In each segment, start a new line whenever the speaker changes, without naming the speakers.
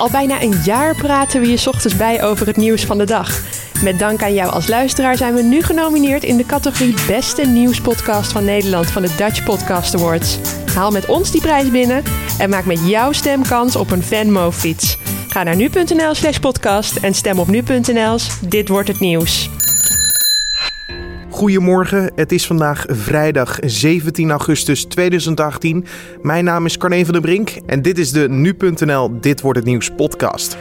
Al bijna een jaar praten we je ochtends bij over het nieuws van de dag. Met dank aan jou als luisteraar zijn we nu genomineerd in de categorie Beste Nieuwspodcast van Nederland van de Dutch Podcast Awards. Haal met ons die prijs binnen en maak met jouw stem kans op een Venmo-fiets. Ga naar nu.nl slash podcast en stem op nu.nl Dit wordt het nieuws.
Goedemorgen, het is vandaag vrijdag 17 augustus 2018. Mijn naam is Carne van der Brink en dit is de nu.nl Dit wordt het nieuws podcast.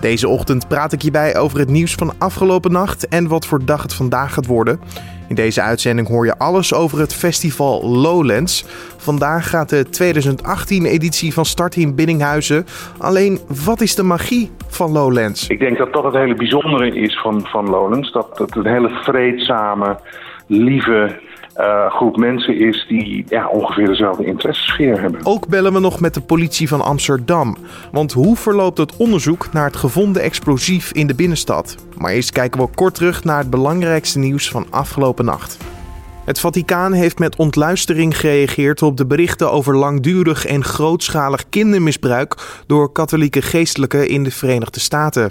Deze ochtend praat ik je bij over het nieuws van afgelopen nacht en wat voor dag het vandaag gaat worden. In deze uitzending hoor je alles over het festival Lowlands. Vandaag gaat de 2018-editie van start in Biddinghuizen. Alleen, wat is de magie van Lowlands?
Ik denk dat dat het hele bijzondere is van, van Lowlands. Dat het een hele vreedzame, lieve uh, groep mensen is die ja, ongeveer dezelfde interessesfeer hebben.
Ook bellen we nog met de politie van Amsterdam. Want hoe verloopt het onderzoek naar het gevonden explosief in de binnenstad? Maar eerst kijken we kort terug naar het belangrijkste nieuws van afgelopen nacht. Het Vaticaan heeft met ontluistering gereageerd op de berichten over langdurig en grootschalig kindermisbruik door katholieke geestelijken in de Verenigde Staten.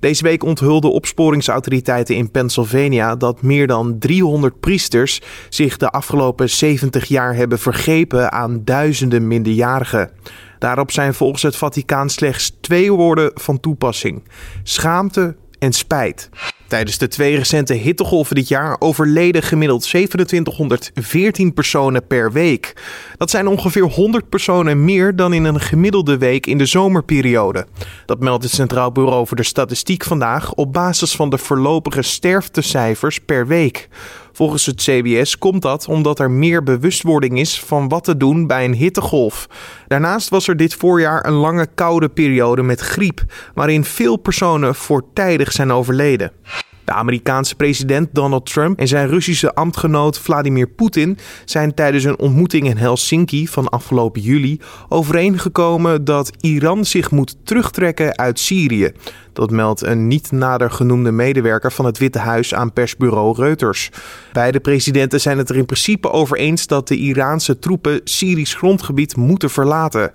Deze week onthulden opsporingsautoriteiten in Pennsylvania dat meer dan 300 priesters zich de afgelopen 70 jaar hebben vergrepen aan duizenden minderjarigen. Daarop zijn volgens het Vaticaan slechts twee woorden van toepassing: schaamte en spijt. Tijdens de twee recente hittegolven dit jaar overleden gemiddeld 2714 personen per week. Dat zijn ongeveer 100 personen meer dan in een gemiddelde week in de zomerperiode. Dat meldt het Centraal Bureau voor de Statistiek vandaag op basis van de voorlopige sterftecijfers per week. Volgens het CBS komt dat omdat er meer bewustwording is van wat te doen bij een hittegolf. Daarnaast was er dit voorjaar een lange koude periode met griep, waarin veel personen voortijdig zijn overleden. De Amerikaanse president Donald Trump en zijn Russische ambtgenoot Vladimir Poetin zijn tijdens een ontmoeting in Helsinki van afgelopen juli overeengekomen dat Iran zich moet terugtrekken uit Syrië. Dat meldt een niet nader genoemde medewerker van het Witte Huis aan persbureau Reuters. Beide presidenten zijn het er in principe over eens dat de Iraanse troepen Syrisch grondgebied moeten verlaten.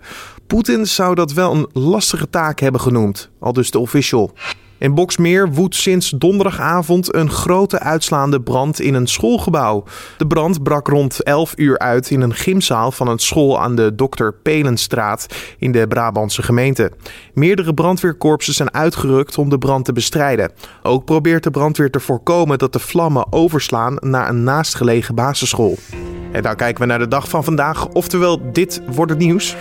Poetin zou dat wel een lastige taak hebben genoemd, al dus de official. In Boksmeer woedt sinds donderdagavond een grote uitslaande brand in een schoolgebouw. De brand brak rond 11 uur uit in een gymzaal van een school aan de Dr. Pelenstraat in de Brabantse gemeente. Meerdere brandweerkorpsen zijn uitgerukt om de brand te bestrijden. Ook probeert de brandweer te voorkomen dat de vlammen overslaan naar een naastgelegen basisschool. En dan kijken we naar de dag van vandaag, oftewel dit wordt het nieuws.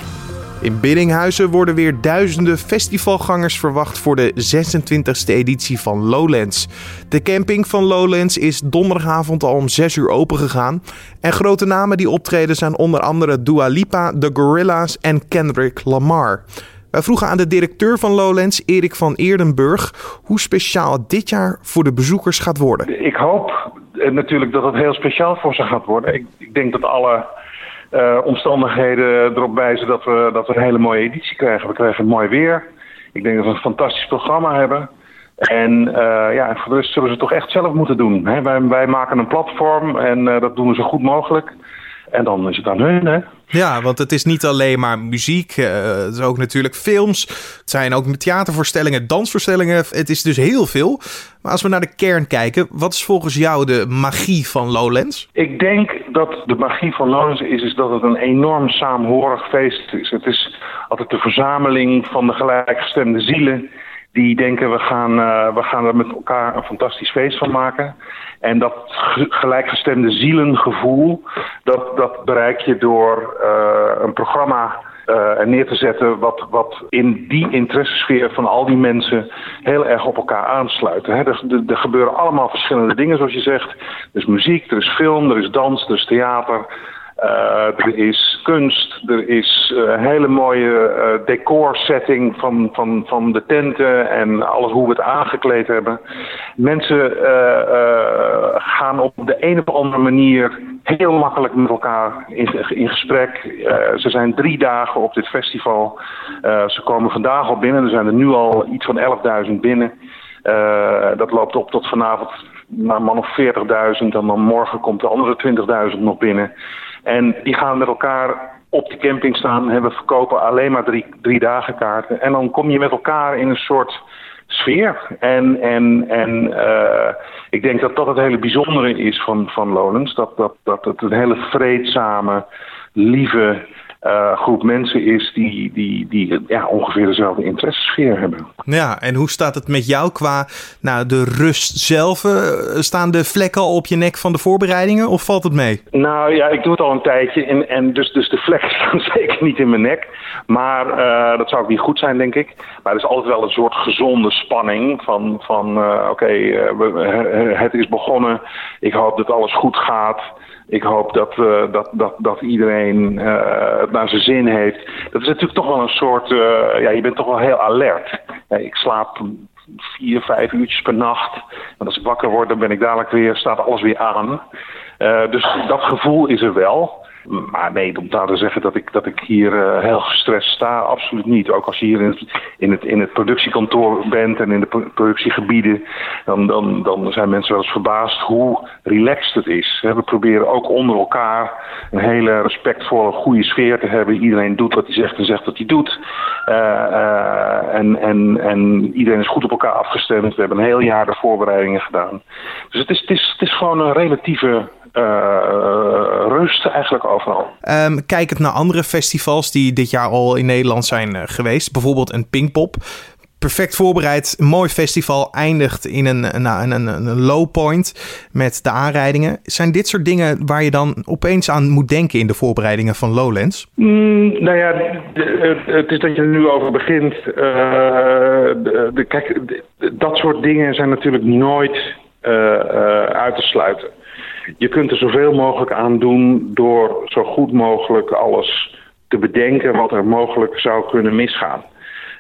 In Biddinghuizen worden weer duizenden festivalgangers verwacht voor de 26e editie van Lowlands. De camping van Lowlands is donderdagavond al om 6 uur open gegaan. En grote namen die optreden zijn onder andere Dua Lipa, The Gorillas en Kendrick Lamar. Wij vroegen aan de directeur van Lowlands, Erik van Eerdenburg, hoe speciaal dit jaar voor de bezoekers gaat worden.
Ik hoop eh, natuurlijk dat het heel speciaal voor ze gaat worden. Ik, ik denk dat alle uh, omstandigheden erop wijzen dat we, dat we een hele mooie editie krijgen. We krijgen mooi weer. Ik denk dat we een fantastisch programma hebben. En uh, ja, voor de rest zullen ze toch echt zelf moeten doen. Hè? Wij, wij maken een platform en uh, dat doen we zo goed mogelijk. En dan is het aan hun, hè?
Ja, want het is niet alleen maar muziek. Uh, het is ook natuurlijk films. Het zijn ook theatervoorstellingen, dansvoorstellingen. Het is dus heel veel. Maar als we naar de kern kijken, wat is volgens jou de magie van Lowlands?
Ik denk dat de magie van Lowlands is, is dat het een enorm saamhorig feest is. Het is altijd de verzameling van de gelijkgestemde zielen die denken we gaan, uh, we gaan er met elkaar een fantastisch feest van maken. En dat gelijkgestemde zielengevoel, dat, dat bereik je door uh, een programma uh, neer te zetten wat, wat in die interessesfeer van al die mensen heel erg op elkaar aansluit. Er, er gebeuren allemaal verschillende dingen, zoals je zegt. Er is muziek, er is film, er is dans, er is theater. Uh, er is kunst, er is een hele mooie uh, decorsetting van, van, van de tenten en alles hoe we het aangekleed hebben. Mensen gaan op de een of andere manier heel makkelijk met elkaar in, in gesprek. ze zijn drie dagen op dit festival. ze komen vandaag al binnen, er zijn er nu al iets van 11.000 binnen. dat loopt op tot vanavond naar man of 40.000 en dan morgen komt de andere 20.000 nog binnen. En die gaan met elkaar op de camping staan. En we verkopen alleen maar drie, drie dagen kaarten. En dan kom je met elkaar in een soort sfeer. En, en, en uh, ik denk dat dat het hele bijzondere is van, van Lowlands. Dat, dat, dat het een hele vreedzame, lieve uh, groep mensen is die, die, die ja, ongeveer dezelfde interessesfeer hebben.
Ja, en hoe staat het met jou qua nou, de rust zelf? Uh, staan de vlekken al op je nek van de voorbereidingen of valt het mee?
Nou ja, ik doe het al een tijdje en, en dus, dus de vlekken staan zeker niet in mijn nek. Maar uh, dat zou ook niet goed zijn, denk ik. Maar er is altijd wel een soort gezonde spanning van, van oké, okay, het is begonnen. Ik hoop dat alles goed gaat ik hoop dat, uh, dat, dat, dat iedereen uh, het naar zijn zin heeft. Dat is natuurlijk toch wel een soort. Uh, ja, je bent toch wel heel alert. Ik slaap vier, vijf uurtjes per nacht. En als ik wakker word, dan ben ik dadelijk weer, staat alles weer aan. dus dat gevoel is er wel. Maar nee, om daar te zeggen dat ik, dat ik hier uh, heel gestrest sta, absoluut niet. Ook als je hier in het, in het, in het productiekantoor bent en in de productiegebieden, dan, dan, dan zijn mensen wel eens verbaasd hoe relaxed het is. We proberen ook onder elkaar een hele respectvolle, goede sfeer te hebben. Iedereen doet wat hij zegt en zegt wat hij doet. Uh, uh, en, en, en iedereen is goed op elkaar afgestemd. We hebben een heel jaar de voorbereidingen gedaan. Dus het is, het is, het is gewoon een relatieve rust eigenlijk overal.
Um, kijkend naar andere festivals die dit jaar al in Nederland zijn uh, geweest, bijvoorbeeld een Pinkpop. Perfect voorbereid, een mooi festival, eindigt in een, een, een, een low point met de aanrijdingen. Zijn dit soort dingen waar je dan opeens aan moet denken in de voorbereidingen van Lowlands?
Mm, nou ja, het is dat je er nu over begint. Uh, de, de, kijk, dat soort dingen zijn natuurlijk nooit uit te sluiten je kunt er zoveel mogelijk aan doen door zo goed mogelijk alles te bedenken wat er mogelijk zou kunnen misgaan.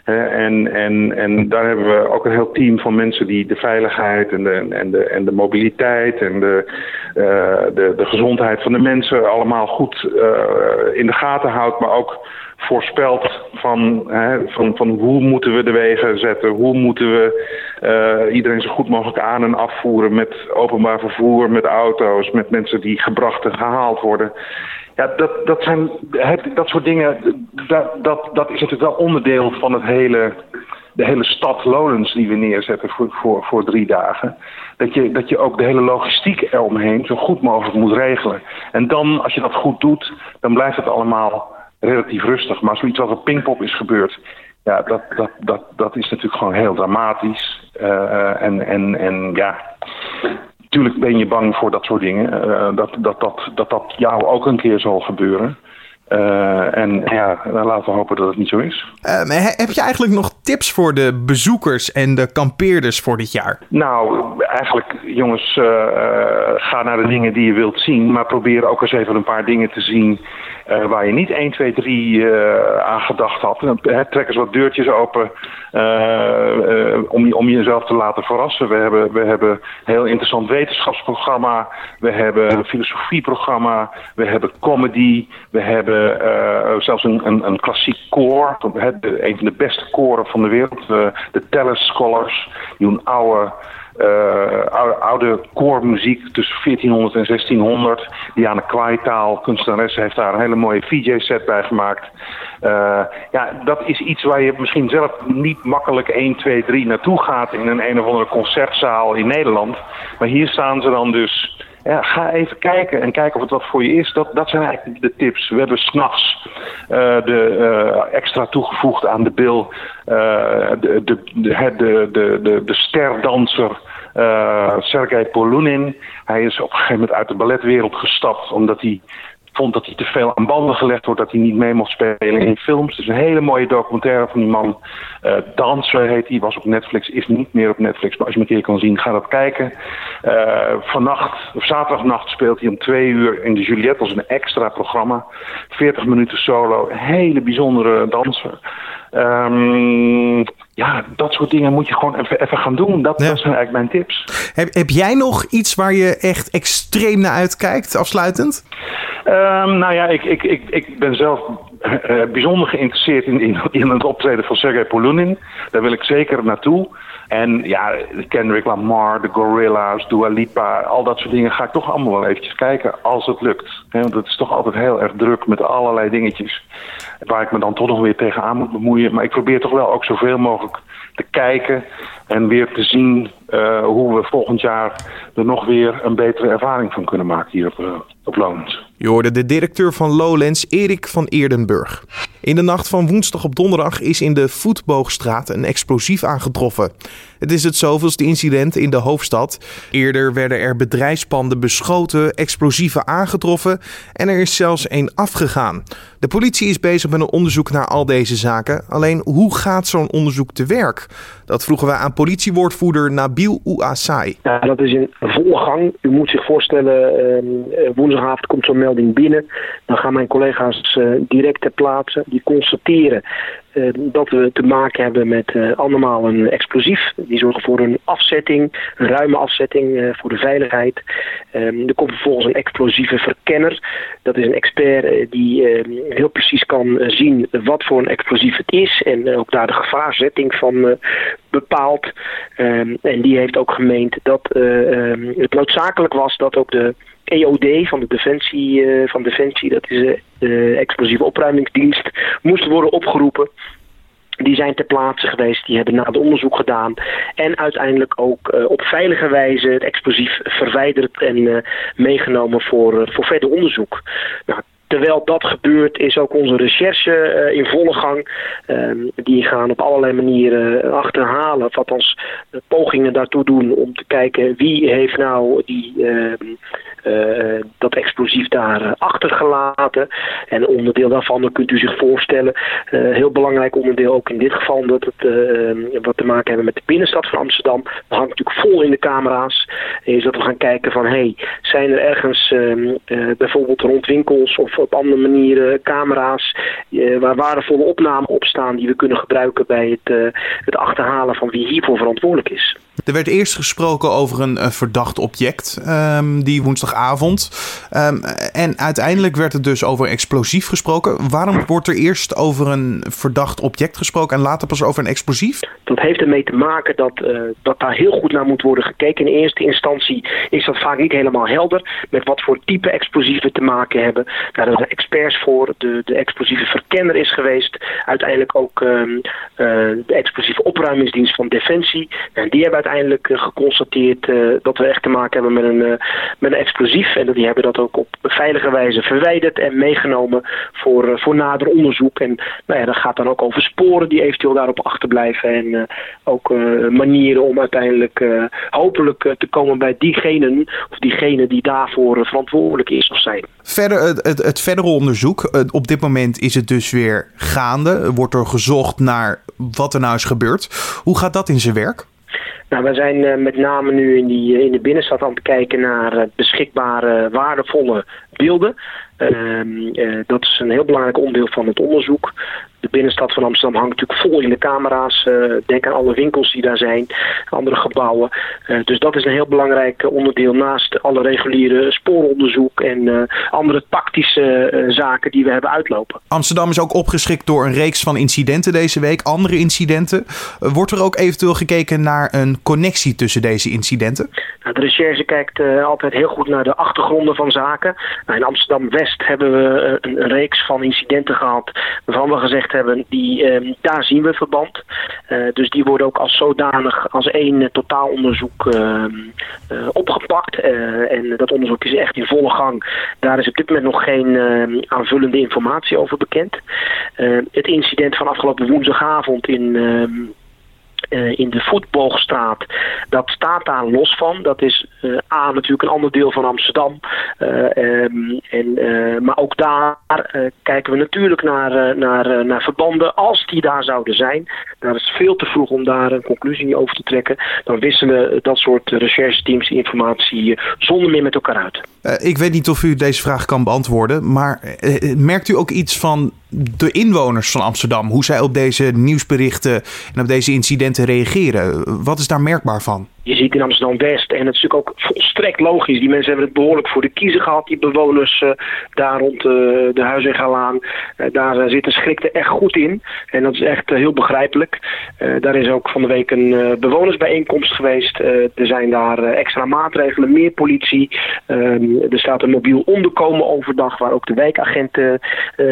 en, en, en daar hebben we ook een heel team van mensen die de veiligheid en de, en de, en de mobiliteit en de, uh, de, de gezondheid van de mensen allemaal goed uh, in de gaten houdt, maar ook voorspelt van, hè, van, van hoe moeten we de wegen zetten, hoe moeten we uh, iedereen zo goed mogelijk aan en afvoeren met openbaar vervoer, met auto's, met mensen die gebracht en gehaald worden. Ja, dat, dat zijn dat soort dingen, dat, dat, dat is natuurlijk wel onderdeel van het hele, de hele stad Lowlands die we neerzetten voor, voor, voor drie dagen. Dat je, dat je ook de hele logistiek eromheen zo goed mogelijk moet regelen. En dan, als je dat goed doet, dan blijft het allemaal relatief rustig. Maar zoiets als op Pinkpop is gebeurd, ja, dat, dat, dat, dat is natuurlijk gewoon heel dramatisch. Uh, en, en, en ja, natuurlijk ben je bang voor dat soort dingen. Uh, dat, dat, dat, dat dat jou ook een keer zal gebeuren. Uh, en ja, laten we hopen dat het niet zo is.
Uh, heb je eigenlijk nog tips voor de bezoekers en de kampeerders voor dit jaar?
Nou, eigenlijk jongens, uh, ga naar de dingen die je wilt zien. Maar probeer ook eens even een paar dingen te zien uh, waar je niet 1, 2, 3 uh, aan gedacht had. trek eens wat deurtjes open om, om jezelf te laten verrassen. We hebben, we hebben een heel interessant wetenschapsprogramma. We hebben een filosofieprogramma. We hebben comedy. We hebben zelfs een, een, klassiek koor. Een van de beste koren van de wereld. de Tellis Scholars. Die een oude oude, oude koormuziek tussen 1400 en 1600. Diana Kwaitaal, kunstenares, heeft daar een hele mooie VJ-set bij gemaakt. Ja, dat is iets waar je misschien zelf niet makkelijk 1, 2, 3 naartoe gaat in een een of andere concertzaal in Nederland. Maar hier staan ze dan dus ja, ga even kijken en kijken of het wat voor je is. Dat, dat zijn eigenlijk de tips. We hebben s'nachts uh, de uh, extra toegevoegd aan de bil uh, de, de, de, de, de, de sterdanser Sergei Polunin. Hij is op een gegeven moment uit de balletwereld gestapt omdat hij vond dat hij te veel aan banden gelegd wordt, dat hij niet mee mocht spelen in films. Dus een hele mooie documentaire van die man. Uh, Danser heet hij, was op Netflix, is niet meer op Netflix. Maar als je hem een keer kan zien, ga dat kijken. Uh, vannacht, of zaterdagnacht speelt hij om twee uur in de Juliette als een extra programma. 40 minuten solo, een hele bijzondere danser. Um, ja, dat soort dingen moet je gewoon even, even gaan doen. Dat, ja. dat zijn eigenlijk mijn tips.
Heb, heb jij nog iets waar je echt extreem naar uitkijkt, afsluitend?
Um, nou ja, ik, ik, ik, ik ben zelf bijzonder geïnteresseerd in, in, in, het optreden van Sergei Polunin. Daar wil ik zeker naartoe. En ja, Kendrick Lamar, de Gorilla's, Dua Lipa, al dat soort dingen ga ik toch allemaal wel eventjes kijken als het lukt. want het is toch altijd heel erg druk met allerlei dingetjes waar ik me dan toch nog weer tegenaan moet bemoeien. Maar ik probeer toch wel ook zoveel mogelijk te kijken en weer te zien uh, hoe we volgend jaar er nog weer een betere ervaring van kunnen maken hier op, uh, op Lowlands.
Je hoorde de directeur van Lowlands, Erik van Eerdenburg. In de nacht van woensdag op donderdag is in de Voetboogstraat een explosief aangetroffen. Het is het zoveelste incident in de hoofdstad. Eerder werden er bedrijfspanden beschoten, explosieven aangetroffen en er is zelfs één afgegaan. De politie is bezig met een onderzoek naar al deze zaken. Alleen hoe gaat zo'n onderzoek te werk? Dat vroegen wij aan politiewoordvoerder Nabil Ouassai.
Ja, dat is in volle gang. U moet zich voorstellen, uh, woensdagavond komt zo'n melding binnen. Dan gaan mijn collega's uh, direct ter plaatse. Die constateren uh, dat we te maken hebben met uh, allemaal een explosief. Die zorgen voor een afzetting, een ruime afzetting uh, voor de veiligheid. Um, er komt vervolgens een explosieve verkenner. Dat is een expert die ehm, heel precies kan zien wat voor een explosief het is. En ook daar de gevaarzetting van bepaalt. Um, en die heeft ook gemeend dat het noodzakelijk was dat ook de EOD van de Defensie, van Defensie dat is de explosieve opruimingsdienst, moest worden opgeroepen. Die zijn ter plaatse geweest, die hebben na het onderzoek gedaan en uiteindelijk ook uh, op veilige wijze het explosief verwijderd en uh, meegenomen voor, voor verder onderzoek. Nou, Terwijl dat gebeurt is ook onze recherche uh, in volle gang. Uh, die gaan op allerlei manieren achterhalen, of althans pogingen daartoe doen om te kijken wie heeft nou die, uh, dat explosief daar achtergelaten. En onderdeel daarvan, dan kunt u zich voorstellen, heel belangrijk onderdeel ook in dit geval, dat het wat te maken hebben met de binnenstad van Amsterdam. Hangt natuurlijk vol in de camera's. Is dat we gaan kijken van, hey, zijn er ergens ehm, bijvoorbeeld rond winkels of op andere manieren camera's uh, waar waardevolle opnamen op staan die we kunnen gebruiken bij het, uh, het achterhalen van wie hiervoor verantwoordelijk is.
Er werd eerst gesproken over een verdacht object um, die woensdagavond. Um, en uiteindelijk werd het dus over explosief gesproken. Waarom wordt er eerst over een verdacht object gesproken en later pas over een explosief?
Dat heeft ermee te maken dat, uh, dat daar heel goed naar moet worden gekeken. In eerste instantie is dat vaak niet helemaal helder met wat voor type explosieven te maken hebben. Daar zijn experts voor. De, de explosieve verkenner is geweest. Uiteindelijk ook um, uh, de explosieve opruimingsdienst van Defensie. En die hebben uiteindelijk uh, geconstateerd uh, dat we echt te maken hebben met een, uh, met een explosief. En die hebben dat ook op veilige wijze verwijderd en meegenomen voor, voor nader onderzoek. En nou ja, dat gaat dan ook over sporen die eventueel daarop achterblijven. En ook manieren om uiteindelijk hopelijk te komen bij diegenen of diegene die daarvoor verantwoordelijk is of zijn.
Verder, het, het, het verdere onderzoek. op dit moment is het dus weer gaande. Wordt er gezocht naar wat er nou is gebeurd. Hoe gaat dat in zijn werk?
Nou, we zijn uh, met name nu in, die, in de binnenstad aan het kijken naar beschikbare waardevolle beelden. Uh, dat is een heel belangrijk onderdeel van het onderzoek. De binnenstad van Amsterdam hangt natuurlijk vol in de camera's. Uh, denk aan alle winkels die daar zijn, andere gebouwen. Uh, dus dat is een heel belangrijk onderdeel naast alle reguliere spooronderzoek en andere tactische zaken die we hebben uitlopen.
Amsterdam is ook opgeschikt door een reeks van incidenten deze week, andere incidenten. wordt er ook eventueel gekeken naar een connectie tussen deze incidenten?
Nou, de recherche kijkt altijd heel goed naar de achtergronden van zaken. Nou, in Amsterdam-West hebben we een, een reeks van incidenten gehad waarvan we gezegd hebben, die, um, daar zien we verband. Uh, dus die worden ook als zodanig als één uh, totaalonderzoek uh, opgepakt. en dat onderzoek is echt in volle gang. Daar is op dit moment nog geen ehm, aanvullende informatie over bekend. het incident van afgelopen woensdagavond in ehm, uh, in de voetboogstraat, dat staat daar los van. Dat is uh, A natuurlijk een ander deel van Amsterdam. Uh, um, en, maar ook daar kijken we natuurlijk naar, naar, naar verbanden als die daar zouden zijn. Daar is veel te vroeg om daar een conclusie over te trekken. Dan wisselen dat soort rechercheteams informatie zonder meer met elkaar uit.
ik weet niet of u deze vraag kan beantwoorden, maar merkt u ook iets van de inwoners van Amsterdam, hoe zij op deze nieuwsberichten en op deze incidenten reageren. Wat is daar merkbaar van?
Je ziet in Amsterdam-West, en het is natuurlijk ook volstrekt logisch, die mensen hebben het behoorlijk voor de kiezer gehad, die bewoners uh, daar rond uh, de Huizingalaan. Uh, daar zit een schrik er echt goed in. En dat is echt heel begrijpelijk. daar is ook van de week een bewonersbijeenkomst geweest. er zijn daar extra maatregelen, meer politie. Ehm, er staat een mobiel onderkomen overdag waar ook de wijkagenten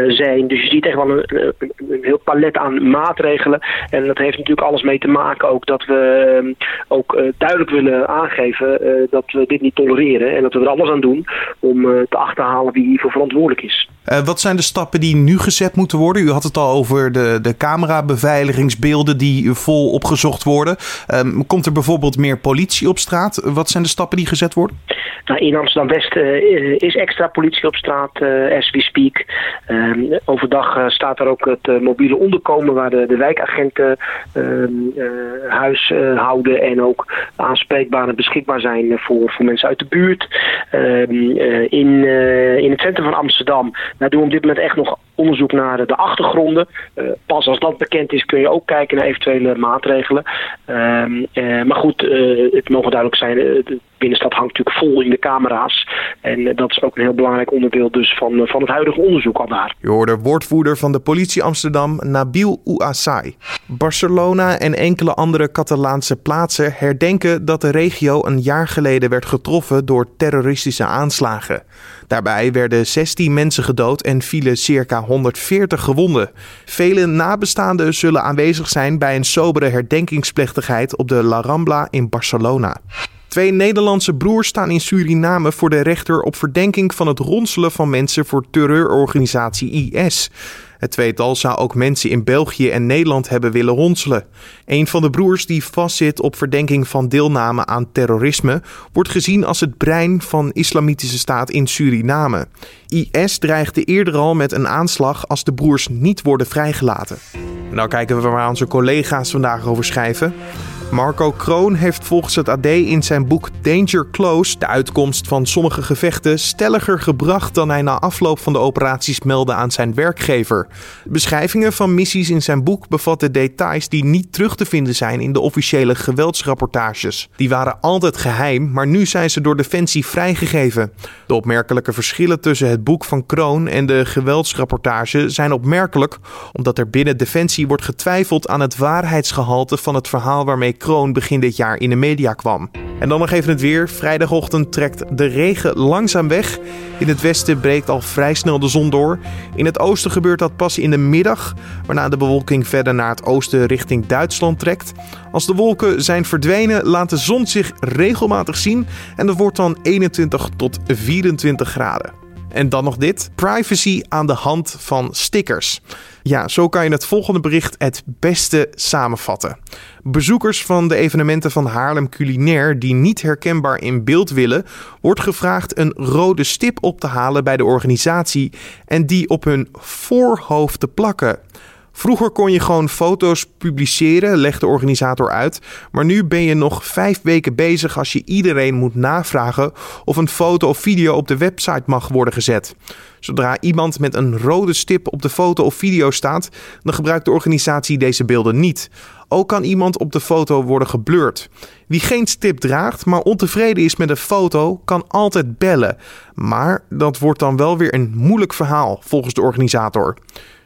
zijn. Dus je ziet echt wel een, een, een, heel palet aan maatregelen. En dat heeft natuurlijk alles mee te maken ook dat we ehm, ook duidelijk willen aangeven uh, dat we dit niet tolereren en dat we er alles aan doen om uh, te achterhalen wie hiervoor verantwoordelijk is.
Uh, wat zijn de stappen die nu gezet moeten worden? U had het al over de, de camerabeveiligingsbeelden die vol opgezocht worden. Um, komt er bijvoorbeeld meer politie op straat? Wat zijn de stappen die gezet worden?
Nou, in Amsterdam-West is extra politie op straat, as we speak. Ehm, overdag staat er ook het mobiele onderkomen waar de, de wijkagenten ehm, huis houden en ook aanspreekbaar en beschikbaar zijn voor, voor mensen uit de buurt. Ehm, eh, in, eh, in het centrum van Amsterdam daar doen we op dit moment echt nog onderzoek naar de achtergronden. Eh, pas als dat bekend is kun je ook kijken naar eventuele maatregelen. Ehm, maar goed, het mogen duidelijk zijn, binnenstad hangt natuurlijk vol in de camera's. En dat is ook een heel belangrijk onderdeel dus van, van het huidige onderzoek al daar.
Je hoorde woordvoerder van de politie Amsterdam, Nabil Ouassai. Barcelona en enkele andere Catalaanse plaatsen herdenken dat de regio een jaar geleden werd getroffen door terroristische aanslagen. Daarbij werden 16 mensen gedood en vielen circa 140 gewonden. Vele nabestaanden zullen aanwezig zijn bij een sobere herdenkingsplechtigheid op de La Rambla in Barcelona. Twee Nederlandse broers staan in Suriname voor de rechter op verdenking van het ronselen van mensen voor terreurorganisatie IS. Het tweetal zou ook mensen in België en Nederland hebben willen ronselen. Een van de broers die vastzit op verdenking van deelname aan terrorisme wordt gezien als het brein van Islamitische Staat in Suriname. IS dreigde eerder al met een aanslag als de broers niet worden vrijgelaten. Nou kijken we waar onze collega's vandaag over schrijven. Marco Kroon heeft volgens het AD in zijn boek Danger Close de uitkomst van sommige gevechten stelliger gebracht dan hij na afloop van de operaties meldde aan zijn werkgever. Beschrijvingen van missies in zijn boek bevatten details die niet terug te vinden zijn in de officiële geweldsrapportages. Die waren altijd geheim, maar nu zijn ze door Defensie vrijgegeven. De opmerkelijke verschillen tussen het boek van Kroon en de geweldsrapportage zijn opmerkelijk omdat er binnen Defensie wordt getwijfeld aan het waarheidsgehalte van het verhaal waarmee Kroon begin dit jaar in de media kwam. En dan nog even het weer. Vrijdagochtend trekt de regen langzaam weg. In het westen breekt al vrij snel de zon door. In het oosten gebeurt dat pas in de middag, waarna de bewolking verder naar het oosten richting Duitsland trekt. Als de wolken zijn verdwenen, laat de zon zich regelmatig zien en het wordt dan 21 tot 24 graden. En dan nog dit: privacy aan de hand van stickers. Ja, zo kan je het volgende bericht het beste samenvatten. Bezoekers van de evenementen van Haarlem Culinair die niet herkenbaar in beeld willen, wordt gevraagd een rode stip op te halen bij de organisatie en die op hun voorhoofd te plakken. Vroeger kon je gewoon foto's publiceren, legt de organisator uit. Maar nu ben je nog vijf weken bezig als je iedereen moet navragen of een foto of video op de website mag worden gezet. Zodra iemand met een rode stip op de foto of video staat, dan gebruikt de organisatie deze beelden niet. Ook kan iemand op de foto worden geblurred. Wie geen stip draagt, maar ontevreden is met een foto, kan altijd bellen. Maar dat wordt dan wel weer een moeilijk verhaal volgens de organisator.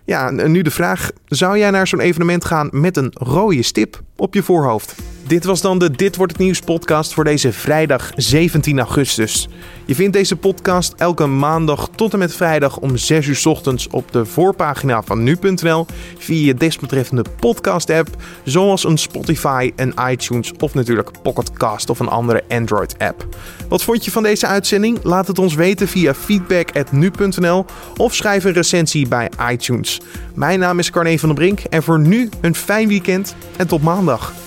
Ja, nu de vraag: zou jij naar zo'n evenement gaan met een rode stip op je voorhoofd? Dit was dan de Dit wordt het nieuws podcast voor deze vrijdag 17 augustus. Je vindt deze podcast elke maandag tot en met vrijdag om 6 uur ochtends op de voorpagina van nu.nl via je desbetreffende podcast app, zoals een Spotify, een iTunes of natuurlijk Pocketcast of een andere Android app. Wat vond je van deze uitzending? Laat het ons weten via feedback@nu.nl of schrijf een recensie bij iTunes. Mijn naam is Carne van der Brink en voor nu een fijn weekend en tot maandag.